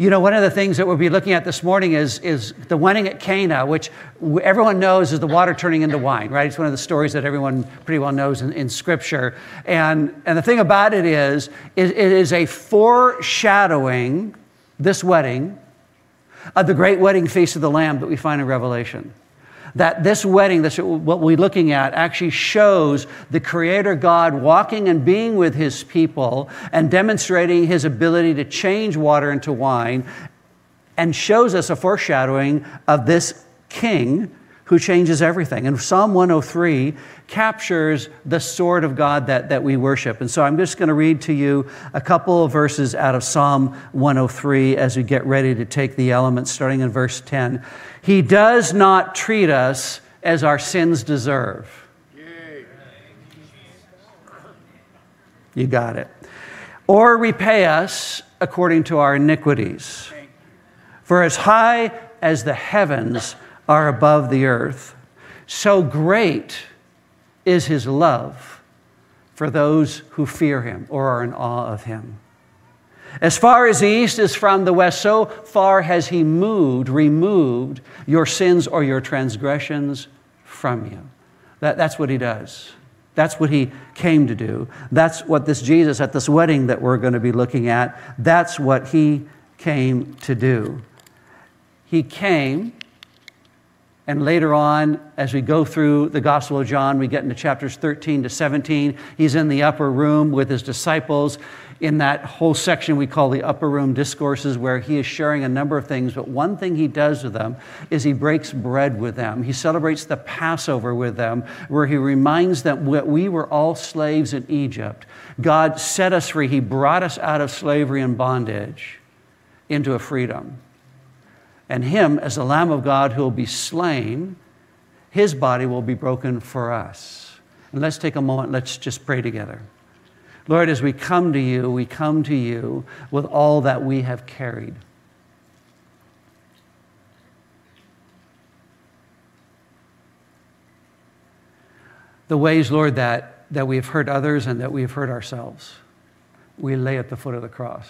You know, one of the things that we'll be looking at this morning is, is the wedding at Cana, which everyone knows is the water turning into wine, right? It's one of the stories that everyone pretty well knows in, in Scripture. And, and the thing about it is, it, it is a foreshadowing, this wedding, of the great wedding feast of the Lamb that we find in Revelation that this wedding, this, what we're looking at, actually shows the Creator God walking and being with His people and demonstrating His ability to change water into wine and shows us a foreshadowing of this King who changes everything. And Psalm 103 captures the sword of God that, that we worship. And so I'm just going to read to you a couple of verses out of Psalm 103 as we get ready to take the elements, starting in verse 10. He does not treat us as our sins deserve. You got it. Or repay us according to our iniquities. For as high as the heavens are above the earth, so great is his love for those who fear him or are in awe of him. As far as the east is from the west, so far has he moved, removed your sins or your transgressions from you. That, that's what he does. That's what he came to do. That's what this Jesus at this wedding that we're going to be looking at, that's what he came to do. He came and later on, as we go through the Gospel of John, we get into chapters 13 to 17. He's in the upper room with his disciples in that whole section we call the upper room discourses, where he is sharing a number of things. But one thing he does with them is he breaks bread with them. He celebrates the Passover with them, where he reminds them that we were all slaves in Egypt. God set us free, he brought us out of slavery and bondage into a freedom and him as the Lamb of God who will be slain, his body will be broken for us. And let's take a moment, let's just pray together. Lord, as we come to you, we come to you with all that we have carried. The ways, Lord, that, that we have hurt others and that we have hurt ourselves, we lay at the foot of the cross.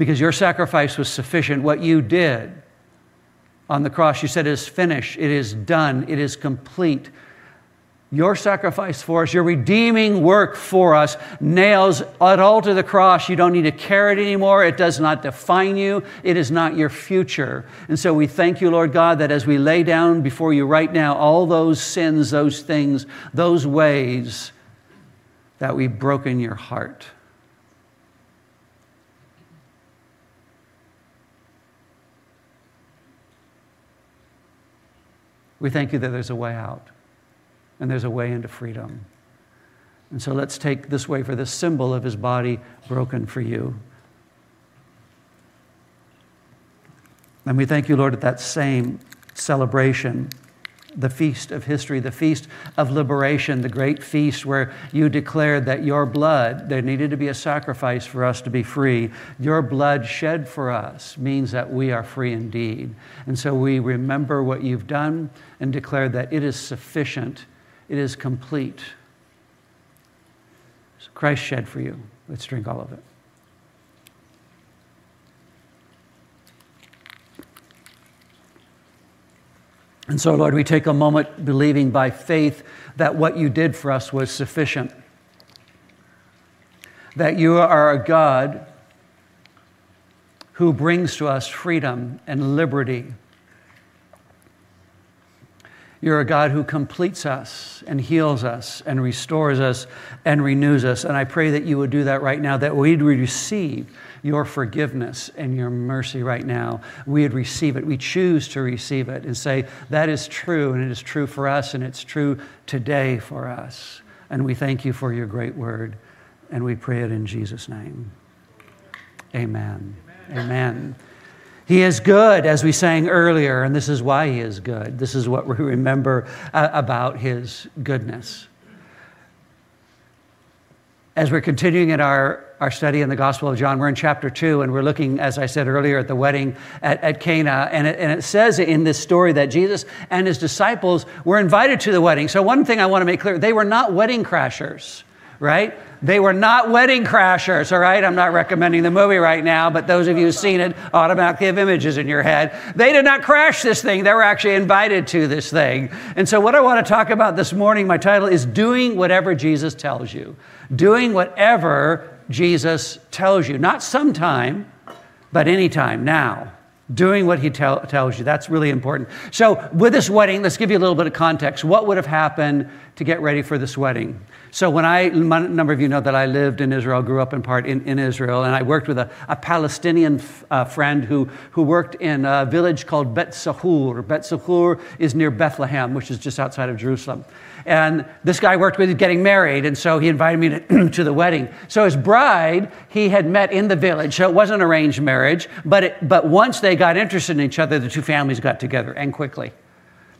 Because your sacrifice was sufficient. What you did on the cross, you said, is finished, it is done, it is complete. Your sacrifice for us, your redeeming work for us, nails it all to the cross. You don't need to carry it anymore. It does not define you. It is not your future. And so we thank you, Lord God, that as we lay down before you right now all those sins, those things, those ways, that we've broken your heart. We thank you that there's a way out and there's a way into freedom. And so let's take this way for this symbol of his body broken for you. And we thank you, Lord, at that same celebration the feast of history, the feast of liberation, the great feast where you declared that your blood, there needed to be a sacrifice for us to be free. Your blood shed for us means that we are free indeed. And so we remember what you've done and declare that it is sufficient, it is complete. So Christ shed for you. Let's drink all of it. And so, Lord, we take a moment believing by faith that what you did for us was sufficient. That you are a God who brings to us freedom and liberty. You're a God who completes us and heals us and restores us and renews us. And I pray that you would do that right now, that we'd receive your forgiveness and your mercy right now, we would receive it. We choose to receive it and say, That is true, and it is true for us, and it's true today for us. And we thank you for your great word, and we pray it in Jesus' name. Amen. Amen. Amen. He is good, as we sang earlier, and this is why He is good. This is what we remember uh, about His goodness. As we're continuing in our our study in the Gospel of John. We're in chapter 2, and we're looking, as I said earlier, at the wedding at, at Cana. And it, and it says in this story that Jesus and his disciples were invited to the wedding. So, one thing I want to make clear they were not wedding crashers. Right? They were not wedding crashers, all right? I'm not recommending the movie right now, but those of you who've seen it automatically have images in your head. They did not crash this thing, they were actually invited to this thing. And so, what I want to talk about this morning, my title is Doing Whatever Jesus Tells You. Doing whatever Jesus tells you. Not sometime, but anytime, now doing what he tell, tells you. That's really important. So, with this wedding, let's give you a little bit of context. What would have happened to get ready for this wedding? So, when I, a number of you know that I lived in Israel, grew up in part in, in Israel, and I worked with a, a Palestinian f- uh, friend who, who worked in a village called Bet Sahur. Bet Sahur is near Bethlehem, which is just outside of Jerusalem. And this guy worked with getting married, and so he invited me to, to, the wedding. So his bride, he had met in the village, so it wasn't arranged marriage, but, it, but once they got interested in each other, the two families got together, and quickly.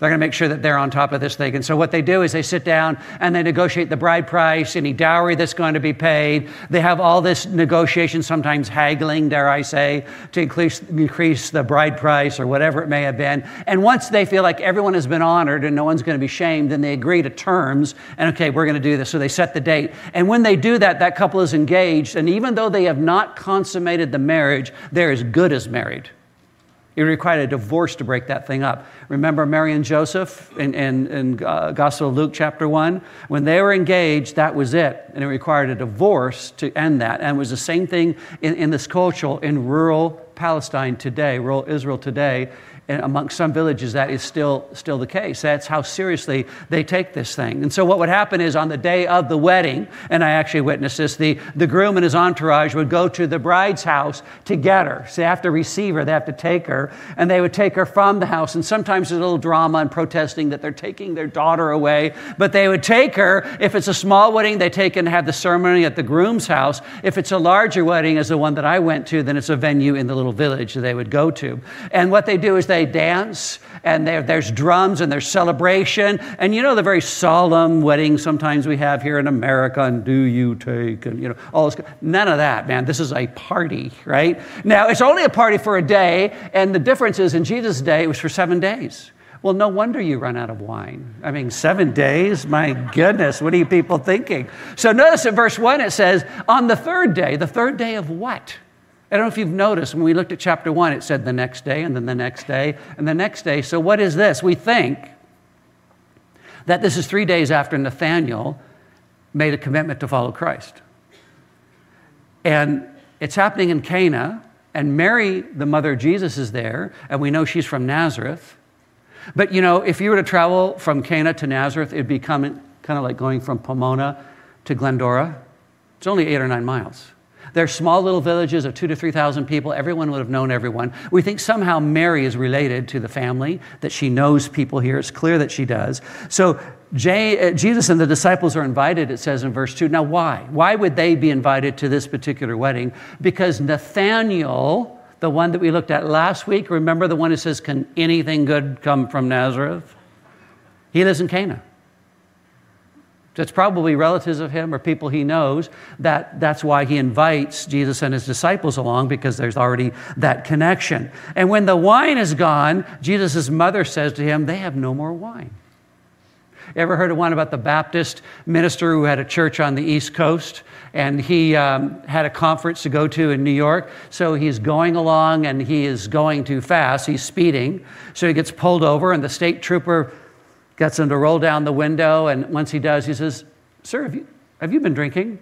They're going to make sure that they're on top of this thing. And so what they do is they sit down and they negotiate the bride price, any dowry that's going to be paid. They have all this negotiation, sometimes haggling, dare I say, to increase, increase the bride price or whatever it may have been. And once they feel like everyone has been honored and no one's going to be shamed, then they agree to terms and okay, we're going to do this. So they set the date. And when they do that, that couple is engaged. And even though they have not consummated the marriage, they're as good as married. It required a divorce to break that thing up. Remember Mary and Joseph in, in, in uh, Gospel of Luke, chapter 1? When they were engaged, that was it. And it required a divorce to end that. And it was the same thing in, in this culture in rural Palestine today, rural Israel today and amongst some villages, that is still, still the case. That's how seriously they take this thing. And so, what would happen is on the day of the wedding, and I actually witnessed this, the, the groom and his entourage would go to the bride's house to get her. So, they have to receive her, they have to take her, and they would take her from the house. And sometimes there's a little drama and protesting that they're taking their daughter away, but they would take her. If it's a small wedding, they take and have the ceremony at the groom's house. If it's a larger wedding, as the one that I went to, then it's a venue in the little village that they would go to. And what they do is they they dance and there's drums and there's celebration. And you know the very solemn wedding sometimes we have here in America and do you take and you know all this. None of that, man. This is a party, right? Now it's only a party for a day, and the difference is in Jesus' day it was for seven days. Well, no wonder you run out of wine. I mean, seven days? My goodness, what are you people thinking? So notice in verse one it says, on the third day, the third day of what? I don't know if you've noticed when we looked at chapter one, it said the next day, and then the next day, and the next day. So, what is this? We think that this is three days after Nathanael made a commitment to follow Christ. And it's happening in Cana, and Mary, the mother of Jesus, is there, and we know she's from Nazareth. But you know, if you were to travel from Cana to Nazareth, it'd be kind of like going from Pomona to Glendora. It's only eight or nine miles. They're small little villages of two to 3,000 people. Everyone would have known everyone. We think somehow Mary is related to the family, that she knows people here. It's clear that she does. So uh, Jesus and the disciples are invited, it says in verse 2. Now, why? Why would they be invited to this particular wedding? Because Nathanael, the one that we looked at last week, remember the one who says, Can anything good come from Nazareth? He lives in Cana. It's probably relatives of him or people he knows. That, that's why he invites Jesus and his disciples along because there's already that connection. And when the wine is gone, Jesus' mother says to him, They have no more wine. Ever heard of one about the Baptist minister who had a church on the East Coast? And he um, had a conference to go to in New York. So he's going along and he is going too fast. He's speeding. So he gets pulled over, and the state trooper gets him to roll down the window. And once he does, he says, Sir, have you, have you been drinking?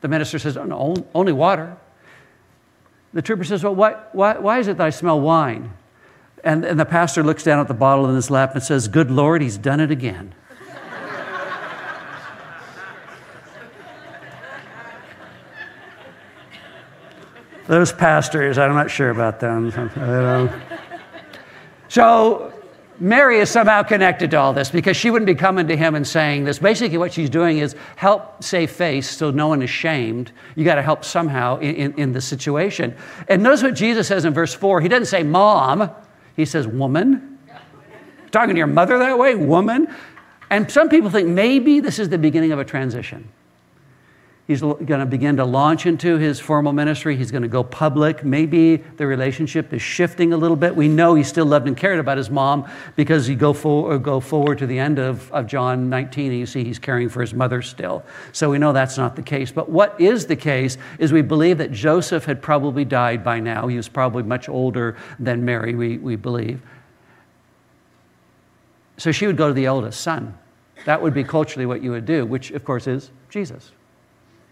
The minister says, oh, no, only water. The trooper says, Well, why, why, why is it that I smell wine? And, and the pastor looks down at the bottle in his lap and says, Good Lord, he's done it again. Those pastors, I'm not sure about them. So Mary is somehow connected to all this because she wouldn't be coming to him and saying this. Basically, what she's doing is help save face so no one is shamed. You got to help somehow in, in, in the situation. And notice what Jesus says in verse 4. He doesn't say mom, he says woman. Talking to your mother that way, woman. And some people think maybe this is the beginning of a transition. He's going to begin to launch into his formal ministry. He's going to go public. Maybe the relationship is shifting a little bit. We know he still loved and cared about his mom because you go, for, uh, go forward to the end of, of John 19 and you see he's caring for his mother still. So we know that's not the case. But what is the case is we believe that Joseph had probably died by now. He was probably much older than Mary, we, we believe. So she would go to the eldest son. That would be culturally what you would do, which of course is Jesus.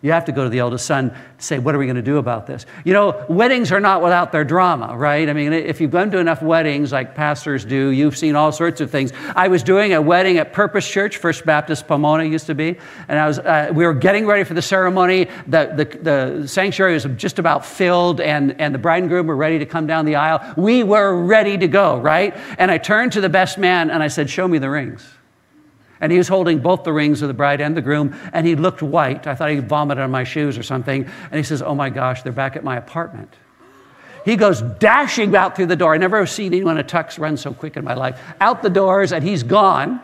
You have to go to the eldest son to say, What are we going to do about this? You know, weddings are not without their drama, right? I mean, if you've gone to enough weddings like pastors do, you've seen all sorts of things. I was doing a wedding at Purpose Church, First Baptist Pomona used to be, and I was, uh, we were getting ready for the ceremony. The, the, the sanctuary was just about filled, and, and the bride and groom were ready to come down the aisle. We were ready to go, right? And I turned to the best man and I said, Show me the rings. And he was holding both the rings of the bride and the groom, and he looked white. I thought he vomited on my shoes or something. And he says, Oh my gosh, they're back at my apartment. He goes dashing out through the door. I never seen anyone a tux run so quick in my life. Out the doors, and he's gone.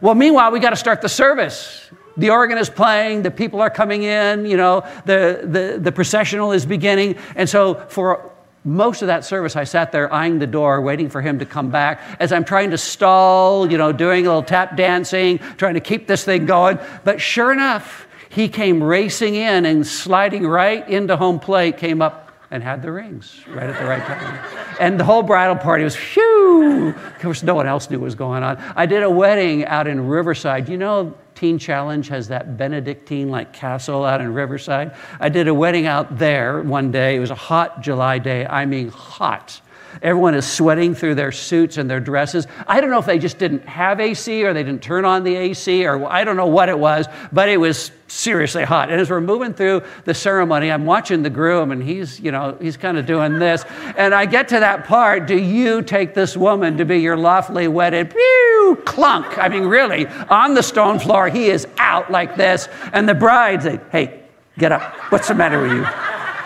Well, meanwhile, we got to start the service. The organ is playing, the people are coming in, you know, the, the, the processional is beginning. And so, for most of that service, I sat there eyeing the door, waiting for him to come back as I'm trying to stall, you know, doing a little tap dancing, trying to keep this thing going. But sure enough, he came racing in and sliding right into home plate, came up and had the rings right at the right time. And the whole bridal party was, phew! Of course, no one else knew what was going on. I did a wedding out in Riverside. You know, Teen Challenge has that Benedictine like castle out in Riverside. I did a wedding out there one day. It was a hot July day. I mean, hot. Everyone is sweating through their suits and their dresses. I don't know if they just didn't have AC or they didn't turn on the AC or I don't know what it was, but it was seriously hot. And as we're moving through the ceremony, I'm watching the groom and he's, you know, he's kind of doing this. And I get to that part, do you take this woman to be your lawfully wedded? Pew, clunk. I mean, really, on the stone floor, he is out like this. And the bride say, hey, get up. What's the matter with you?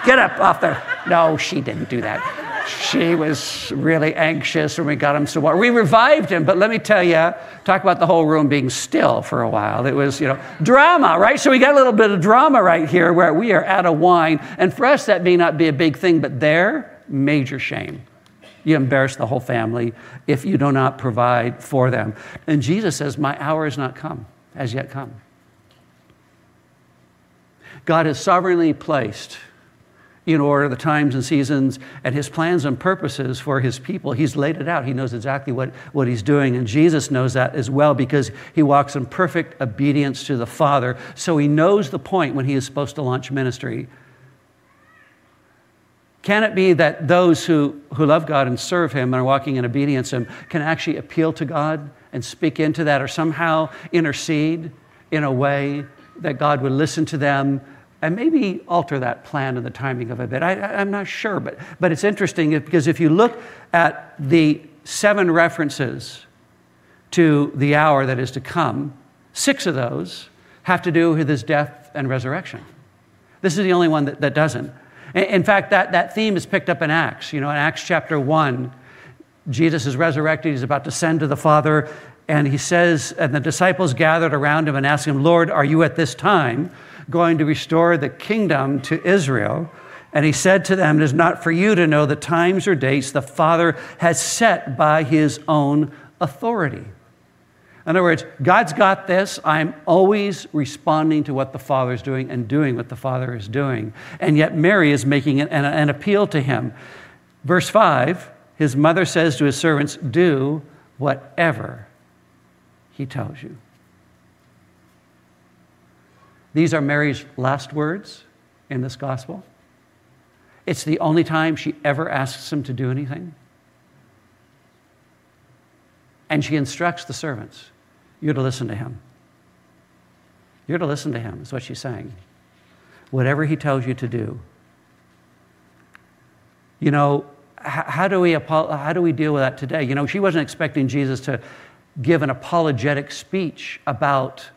Get up off there. No, she didn't do that she was really anxious when we got him some water. We revived him, but let me tell you, talk about the whole room being still for a while. It was, you know, drama, right? So we got a little bit of drama right here where we are out of wine. And for us, that may not be a big thing, but there, major shame. You embarrass the whole family if you do not provide for them. And Jesus says, My hour has not come, has yet come. God has sovereignly placed in order the times and seasons and his plans and purposes for his people. He's laid it out. He knows exactly what, what he's doing. And Jesus knows that as well because he walks in perfect obedience to the Father. So he knows the point when he is supposed to launch ministry. Can it be that those who, who love God and serve Him and are walking in obedience Him can actually appeal to God and speak into that or somehow intercede in a way that God would listen to them and maybe alter that plan and the timing of a bit. I, am not sure, but, but it's interesting because if you look at the seven references to the hour that is to come, six of those have to do with his death and resurrection. This is the only one that, that doesn't. In fact, that, that theme is picked up in Acts. You know, in Acts chapter 1, Jesus is resurrected, he's about to send to the Father, and he says, and the disciples gathered around him and asked him, Lord, are you at this time going to restore the kingdom to Israel. And he said to them, It is not for you to know the times or dates the Father has set by his own authority. In other words, God's got this. I'm always responding to what the Father is doing and doing what the Father is doing. And yet, Mary is making an, an appeal to him. Verse 5 his mother says to his servants, Do whatever he tells you. These are Mary's last words in this gospel. It's the only time she ever asks him to do anything. And she instructs the servants you're to listen to him. You're to listen to him, is what she's saying. Whatever he tells you to do. You know, how do, we, how do we deal with that today? You know, she wasn't expecting Jesus to give an apologetic speech about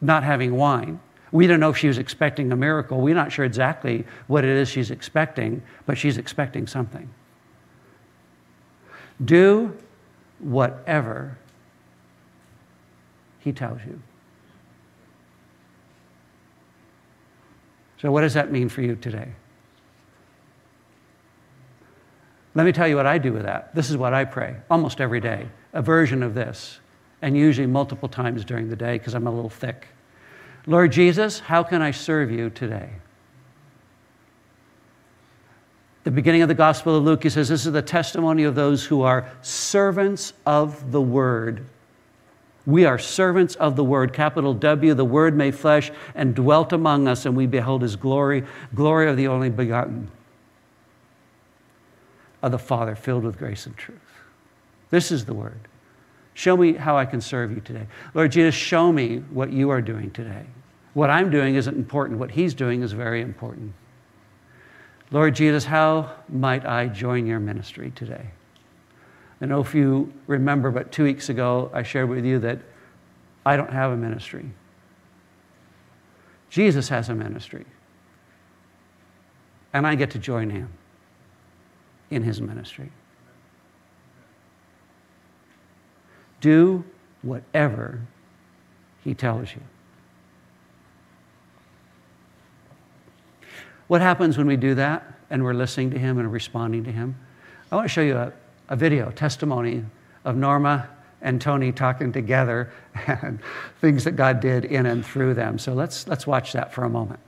not having wine. We don't know if she was expecting a miracle. We're not sure exactly what it is she's expecting, but she's expecting something. Do whatever he tells you. So, what does that mean for you today? Let me tell you what I do with that. This is what I pray almost every day, a version of this, and usually multiple times during the day because I'm a little thick. Lord Jesus, how can I serve you today? The beginning of the Gospel of Luke, he says, This is the testimony of those who are servants of the word. We are servants of the Word, capital W, the Word made flesh and dwelt among us, and we beheld His glory, glory of the only begotten of the Father, filled with grace and truth. This is the Word. Show me how I can serve you today. Lord Jesus, show me what you are doing today. What I'm doing isn't important, what He's doing is very important. Lord Jesus, how might I join your ministry today? I know if you remember, but two weeks ago, I shared with you that I don't have a ministry. Jesus has a ministry. And I get to join him in his ministry. Do whatever he tells you. What happens when we do that and we're listening to him and responding to him? I want to show you a, a video, testimony of Norma and Tony talking together and things that God did in and through them. So let's, let's watch that for a moment.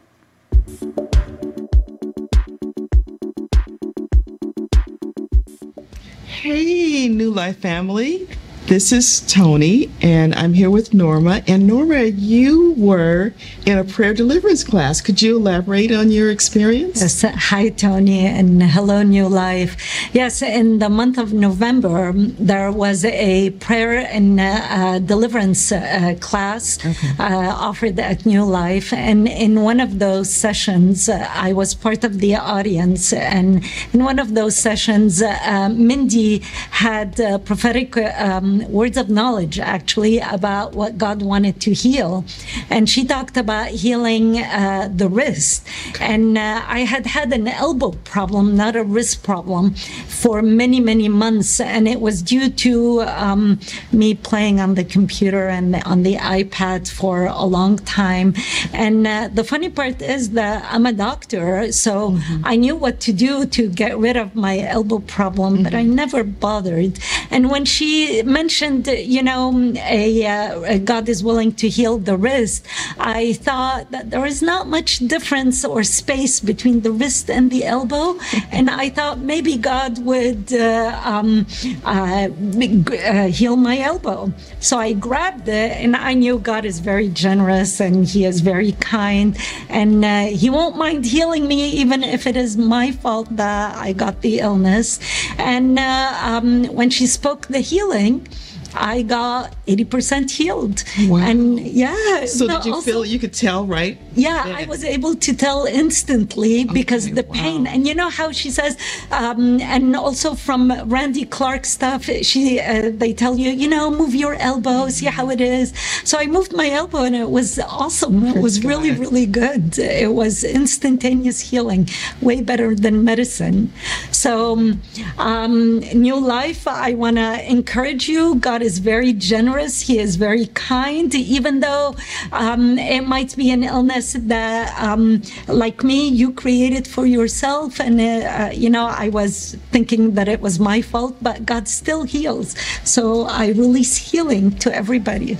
Hey, New Life family. This is Tony, and I'm here with Norma. And Norma, you were in a prayer deliverance class. Could you elaborate on your experience? Yes. Hi, Tony, and hello, New Life. Yes, in the month of November, there was a prayer and uh, deliverance uh, class okay. uh, offered at New Life. And in one of those sessions, uh, I was part of the audience. And in one of those sessions, uh, Mindy had prophetic. Um, words of knowledge actually about what God wanted to heal. And she talked about healing uh, the wrist. And uh, I had had an elbow problem, not a wrist problem, for many, many months. And it was due to um, me playing on the computer and on the iPad for a long time. And uh, the funny part is that I'm a doctor, so mm-hmm. I knew what to do to get rid of my elbow problem, mm-hmm. but I never bothered. And when she mentioned you know, a, uh, God is willing to heal the wrist, I thought that there is not much difference or space between the wrist and the elbow. and I thought maybe God would uh, um, uh, uh, heal my elbow. So I grabbed it, and I knew God is very generous and He is very kind, and uh, He won't mind healing me even if it is my fault that I got the illness. And uh, um, when she spoke the healing, I got 80% healed. Wow. And yeah. So did you also, feel you could tell, right? Yeah, yeah, I was able to tell instantly because okay, the pain. And you know how she says, um, and also from Randy Clark stuff, she uh, they tell you, you know, move your elbow, see how it is. So I moved my elbow and it was awesome. It was really, really good. It was instantaneous healing, way better than medicine. So, um, New Life, I want to encourage you. God is very generous. He is very kind, even though um, it might be an illness that, um, like me, you created for yourself. And, uh, uh, you know, I was thinking that it was my fault, but God still heals. So I release healing to everybody.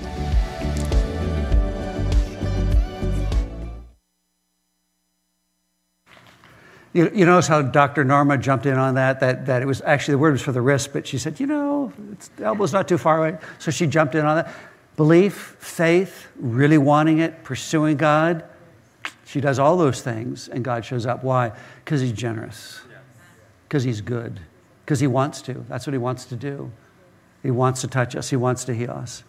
You, you notice how Dr. Norma jumped in on that, that, that it was actually the word was for the wrist, but she said, you know, the elbow's not too far away. So she jumped in on that. Belief, faith, really wanting it, pursuing God. She does all those things, and God shows up. Why? Because He's generous, because He's good, because He wants to. That's what He wants to do. He wants to touch us, He wants to heal us.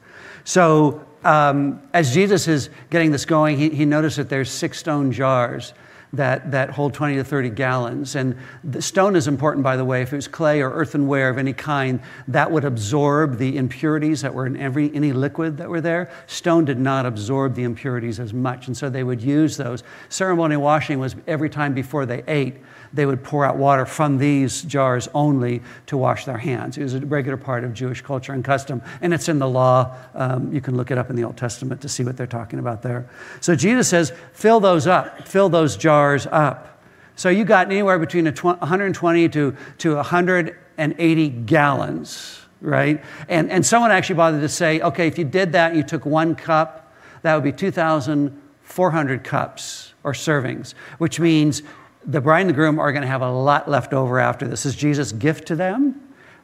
So, um, as Jesus is getting this going, he, he noticed that there's six stone jars that, that hold 20 to 30 gallons. And the stone is important, by the way. If it was clay or earthenware of any kind, that would absorb the impurities that were in every, any liquid that were there. Stone did not absorb the impurities as much, and so they would use those. Ceremonial washing was every time before they ate they would pour out water from these jars only to wash their hands. It was a regular part of Jewish culture and custom, and it's in the law. Um, you can look it up in the Old Testament to see what they're talking about there. So Jesus says, fill those up, fill those jars jars up. So you got anywhere between 120 to, to 180 gallons, right? And, and someone actually bothered to say, okay, if you did that and you took one cup, that would be 2,400 cups or servings, which means the bride and the groom are going to have a lot left over after this. Is Jesus' gift to them?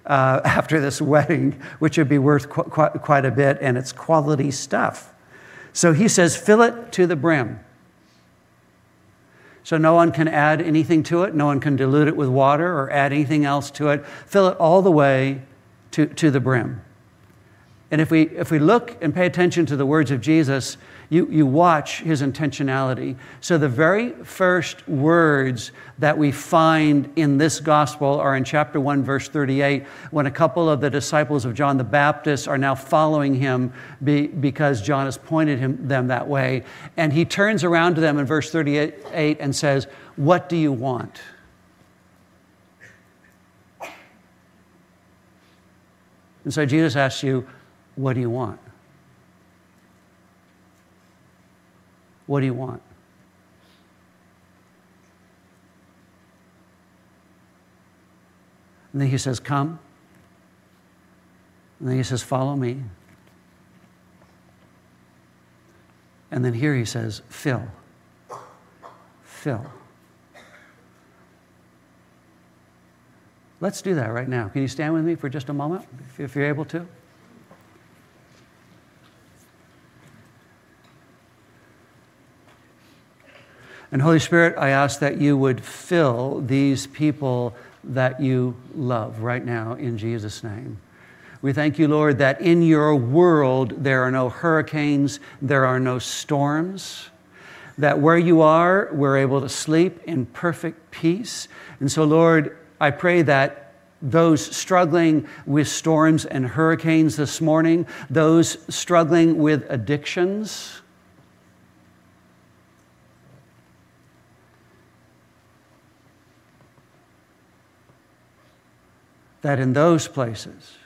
Uh, after this wedding, which would be worth qu- quite a bit, and it's quality stuff. So he says, fill it to the brim. So no one can add anything to it, no one can dilute it with water or add anything else to it. Fill it all the way to, to the brim. And if we, if we look and pay attention to the words of Jesus, you, you watch his intentionality. So, the very first words that we find in this gospel are in chapter 1, verse 38, when a couple of the disciples of John the Baptist are now following him be, because John has pointed him, them that way. And he turns around to them in verse 38 and says, What do you want? And so Jesus asks you, What do you want? What do you want? And then he says, Come. And then he says, Follow me. And then here he says, Fill. Fill. Let's do that right now. Can you stand with me for just a moment, if you're able to? And Holy Spirit, I ask that you would fill these people that you love right now in Jesus' name. We thank you, Lord, that in your world there are no hurricanes, there are no storms, that where you are, we're able to sleep in perfect peace. And so, Lord, I pray that those struggling with storms and hurricanes this morning, those struggling with addictions, that in those places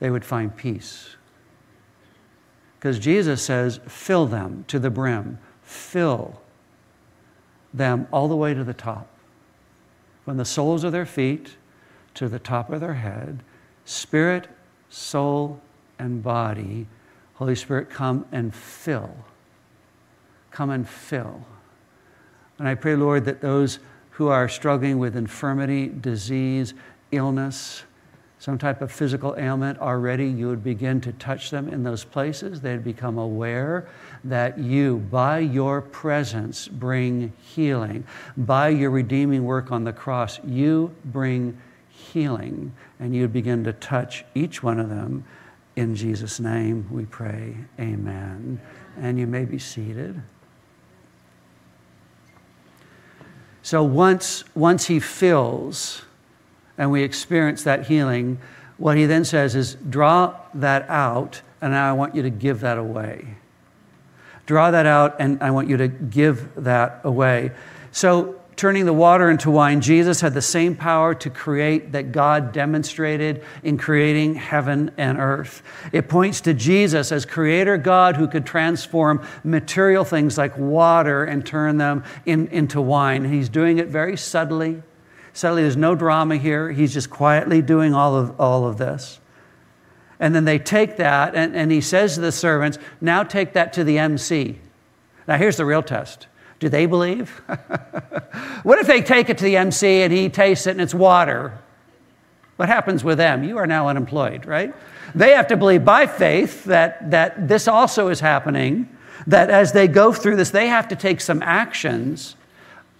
they would find peace. Because Jesus says, fill them to the brim, fill them all the way to the top. From the soles of their feet to the top of their head, spirit, soul, and body, Holy Spirit, come and fill. Come and fill. And I pray, Lord, that those who are struggling with infirmity, disease, illness, some type of physical ailment already, you would begin to touch them in those places. They'd become aware that you, by your presence, bring healing. By your redeeming work on the cross, you bring healing. And you'd begin to touch each one of them. In Jesus' name we pray. Amen. And you may be seated. So once, once he fills and we experience that healing, what he then says is, draw that out, and now I want you to give that away. Draw that out, and I want you to give that away. So turning the water into wine, Jesus had the same power to create that God demonstrated in creating heaven and earth. It points to Jesus as creator God who could transform material things like water and turn them in, into wine. He's doing it very subtly. Subtly, there's no drama here. He's just quietly doing all of, all of this. And then they take that, and, and he says to the servants, Now take that to the MC. Now, here's the real test do they believe? what if they take it to the MC and he tastes it and it's water? What happens with them? You are now unemployed, right? They have to believe by faith that, that this also is happening, that as they go through this, they have to take some actions,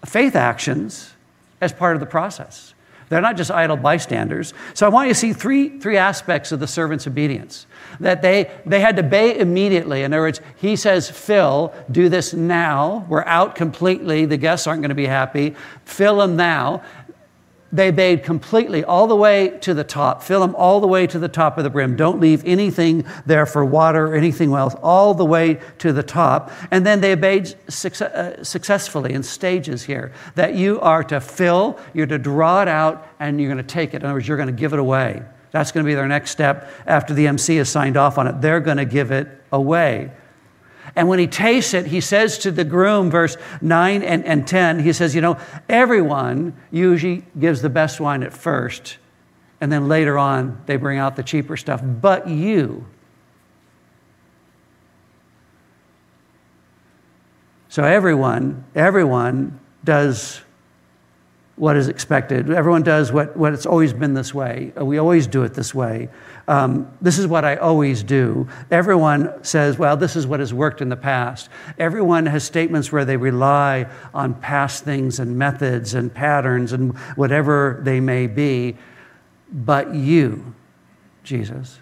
faith actions, as part of the process. They're not just idle bystanders. So I want you to see three, three aspects of the servant's obedience. That they, they had to obey immediately. In other words, he says, Fill, do this now. We're out completely. The guests aren't going to be happy. Fill them now they obeyed completely all the way to the top. Fill them all the way to the top of the brim. Don't leave anything there for water or anything else, all the way to the top. And then they obeyed success, uh, successfully in stages here that you are to fill, you're to draw it out, and you're going to take it. In other words, you're going to give it away. That's going to be their next step after the MC has signed off on it. They're going to give it away. And when he tastes it, he says to the groom, verse 9 and, and 10, he says, You know, everyone usually gives the best wine at first, and then later on they bring out the cheaper stuff. But you, so everyone, everyone does what is expected. Everyone does what, what it's always been this way. We always do it this way. Um, this is what I always do. Everyone says, well, this is what has worked in the past. Everyone has statements where they rely on past things and methods and patterns and whatever they may be. But you, Jesus.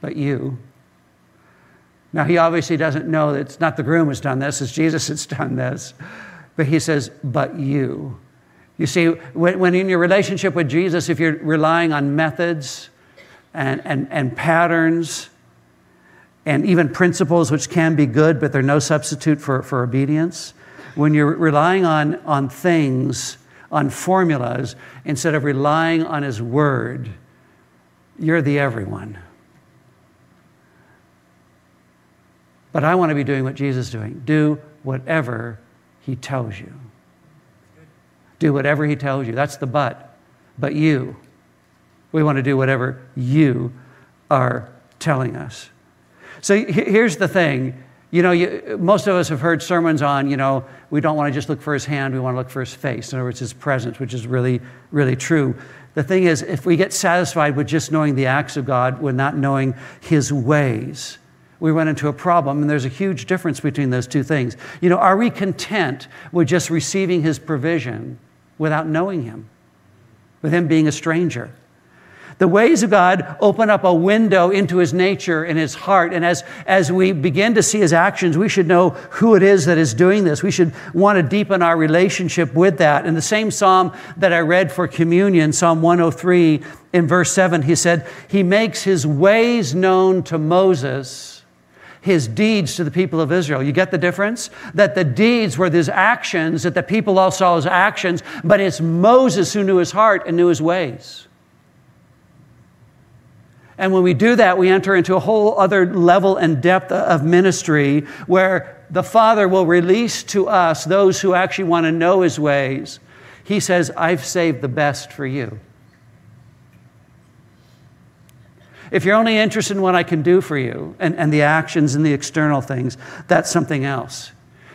But you. Now, he obviously doesn't know that it's not the groom who's done this, it's Jesus that's done this. But he says, but you. You see, when, when in your relationship with Jesus, if you're relying on methods and, and, and patterns and even principles which can be good, but they're no substitute for, for obedience, when you're relying on, on things, on formulas, instead of relying on His Word, you're the everyone. But I want to be doing what Jesus is doing. Do whatever he tells you. Do whatever he tells you. That's the but. But you, we want to do whatever you are telling us. So here's the thing. You know, you, most of us have heard sermons on, you know, we don't want to just look for his hand, we want to look for his face. In other words, his presence, which is really, really true. The thing is, if we get satisfied with just knowing the acts of God, with not knowing his ways, we run into a problem, and there's a huge difference between those two things. You know, are we content with just receiving His provision without knowing Him, with Him being a stranger? The ways of God open up a window into His nature and His heart. And as, as we begin to see His actions, we should know who it is that is doing this. We should want to deepen our relationship with that. In the same psalm that I read for communion, Psalm 103, in verse 7, he said, He makes His ways known to Moses his deeds to the people of Israel. You get the difference? That the deeds were his actions, that the people all saw his actions, but it's Moses who knew his heart and knew his ways. And when we do that, we enter into a whole other level and depth of ministry where the Father will release to us those who actually want to know his ways. He says, I've saved the best for you. If you're only interested in what I can do for you and, and the actions and the external things, that's something else.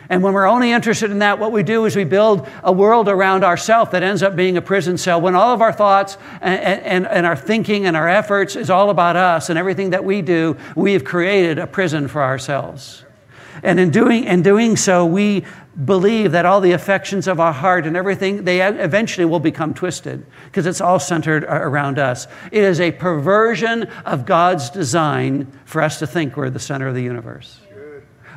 And when we're only interested in that, what we do is we build a world around ourselves that ends up being a prison cell when all of our thoughts and, and, and, our thinking and our efforts is all about us and everything that we do, we have created a prison for ourselves. And in doing, in doing so, we believe that all the affections of our heart and everything, they eventually will become twisted because it's all centered around us. It is a perversion of God's design for us to think we're the center of the universe.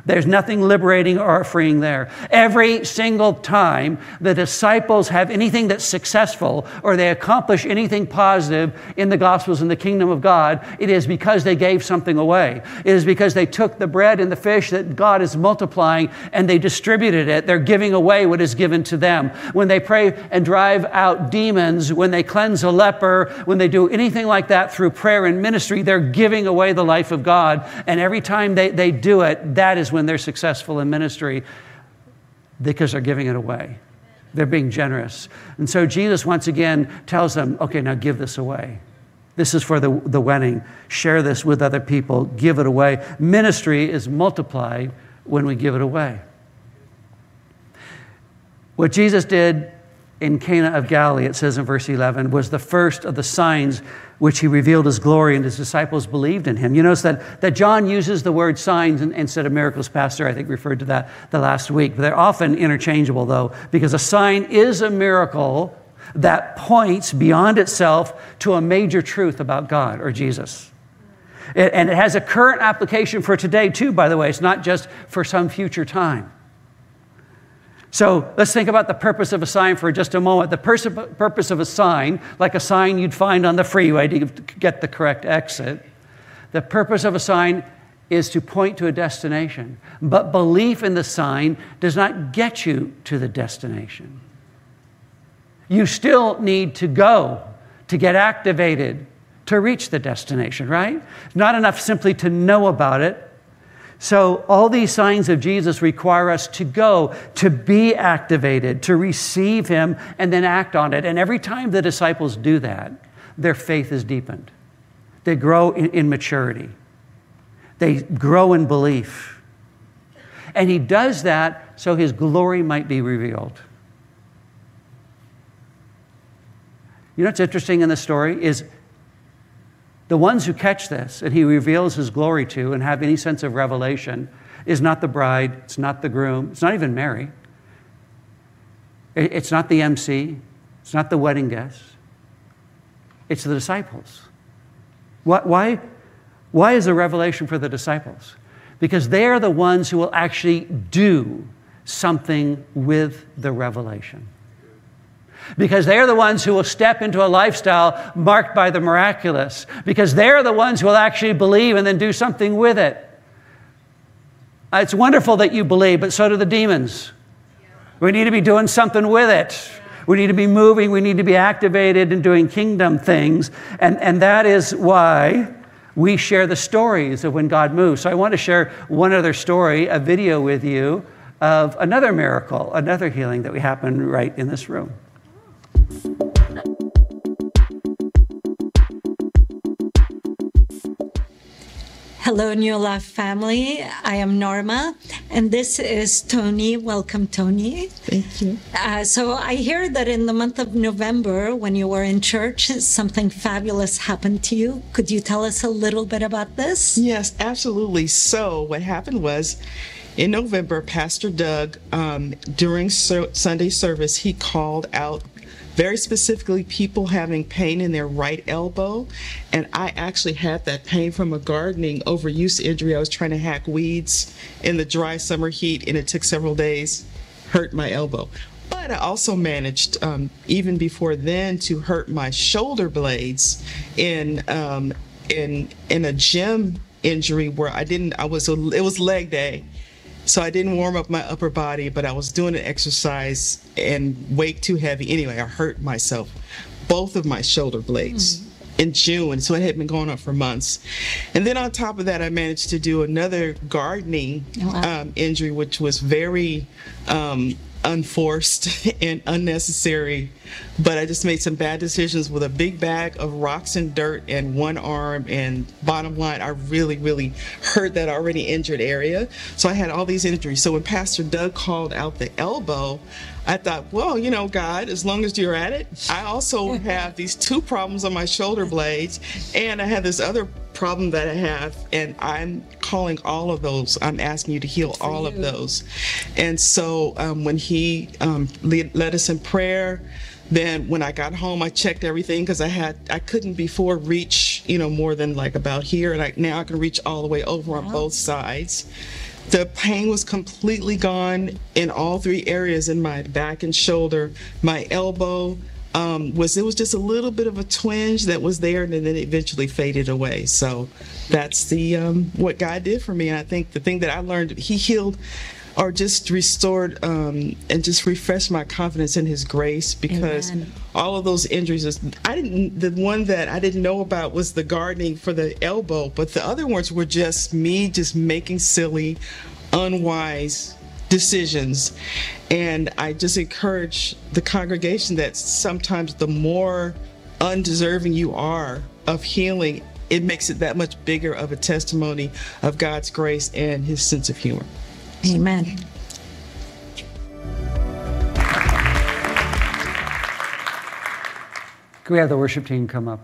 There's nothing liberating or freeing there. Every single time the disciples have anything that's successful or they accomplish anything positive in the Gospels in the kingdom of God, it is because they gave something away. It is because they took the bread and the fish that God is multiplying and they distributed it. They're giving away what is given to them. When they pray and drive out demons, when they cleanse a leper, when they do anything like that through prayer and ministry, they're giving away the life of God. And every time they, they do it, that is when when they're successful in ministry because they're giving it away. They're being generous. And so Jesus once again tells them, okay, now give this away. This is for the, the wedding. Share this with other people. Give it away. Ministry is multiplied when we give it away. What Jesus did in Cana of Galilee, it says in verse 11, was the first of the signs which he revealed his glory, and his disciples believed in him. You notice that, that John uses the word signs instead of miracles. Pastor, I think, referred to that the last week. But they're often interchangeable, though, because a sign is a miracle that points beyond itself to a major truth about God or Jesus. And it has a current application for today, too, by the way. It's not just for some future time. So let's think about the purpose of a sign for just a moment. The pers- purpose of a sign, like a sign you'd find on the freeway to get the correct exit, the purpose of a sign is to point to a destination. But belief in the sign does not get you to the destination. You still need to go to get activated to reach the destination, right? Not enough simply to know about it So, all these signs of Jesus require us to go, to be activated, to receive Him, and then act on it. And every time the disciples do that, their faith is deepened. They grow in, in maturity, they grow in belief. And He does that so His glory might be revealed. You know what's interesting in the story is the ones who catch this and he reveals his glory to and have any sense of revelation is not the bride, it's not the groom, it's not even Mary, it's not the MC, it's not the wedding guests, it's the disciples. Why, why is the revelation for the disciples? Because they are the ones who will actually do something with the revelation because they're the ones who will step into a lifestyle marked by the miraculous, because they're the ones who will actually believe and then do something with it. It's wonderful that you believe, but so do the demons. We need to be doing something with it. We need to be moving, we need to be activated and doing kingdom things. And, and that is why we share the stories of when God moves. So I want to share one other story, a video with you of another miracle, another healing that we happened right in this room. Hello, New Life family. I am Norma, and this is Tony. Welcome, Tony. Thank you. Uh, so, I hear that in the month of November, when you were in church, something fabulous happened to you. Could you tell us a little bit about this? Yes, absolutely. So, what happened was in November, Pastor Doug, um, during Sunday service, he called out very specifically people having pain in their right elbow. And I actually had that pain from a gardening overuse injury. I was trying to hack weeds in the dry summer heat, and it took several days, hurt my elbow. But I also managed, um, even before then, to hurt my shoulder blades in um, in in a gym injury where I didn't. I was it was leg day, so I didn't warm up my upper body, but I was doing an exercise and weight too heavy. Anyway, I hurt myself, both of my shoulder blades. Mm. In June, so it had been going on for months. And then on top of that, I managed to do another gardening oh, wow. um, injury, which was very um, unforced and unnecessary. But I just made some bad decisions with a big bag of rocks and dirt and one arm. And bottom line, I really, really hurt that already injured area. So I had all these injuries. So when Pastor Doug called out the elbow, I thought, well, you know, God, as long as you're at it, I also have these two problems on my shoulder blades, and I have this other problem that I have, and I'm calling all of those. I'm asking you to heal all you. of those. And so um, when he um, led us in prayer, then when I got home, I checked everything because I had I couldn't before reach you know more than like about here, and I, now I can reach all the way over on both sides. The pain was completely gone in all three areas in my back and shoulder. My elbow um, was it was just a little bit of a twinge that was there, and then it eventually faded away. So that's the um, what God did for me. And I think the thing that I learned, He healed or just restored um, and just refreshed my confidence in His grace because Amen. all of those injuries. I didn't. The one that I didn't know about was the gardening for the elbow, but the other ones were just me just making silly, unwise decisions. And I just encourage the congregation that sometimes the more undeserving you are of healing, it makes it that much bigger of a testimony of God's grace and his sense of humor. Amen. Can we have the worship team come up?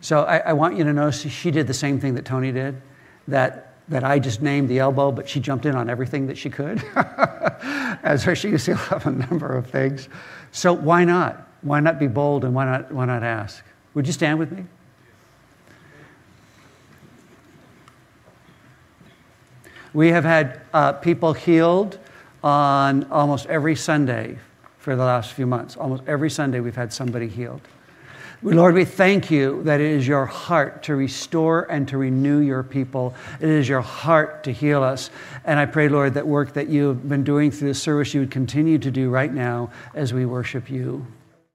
So I, I, want you to notice she did the same thing that Tony did, that, that I just named the elbow, but she jumped in on everything that she could. As her, she used to love a number of things. So why not? Why not be bold and why not, why not ask? Would you stand with me? We have had uh, people healed on almost every Sunday for the last few months. Almost every Sunday, we've had somebody healed. Lord, we thank you that it is your heart to restore and to renew your people. It is your heart to heal us. And I pray, Lord, that work that you have been doing through this service, you would continue to do right now as we worship you.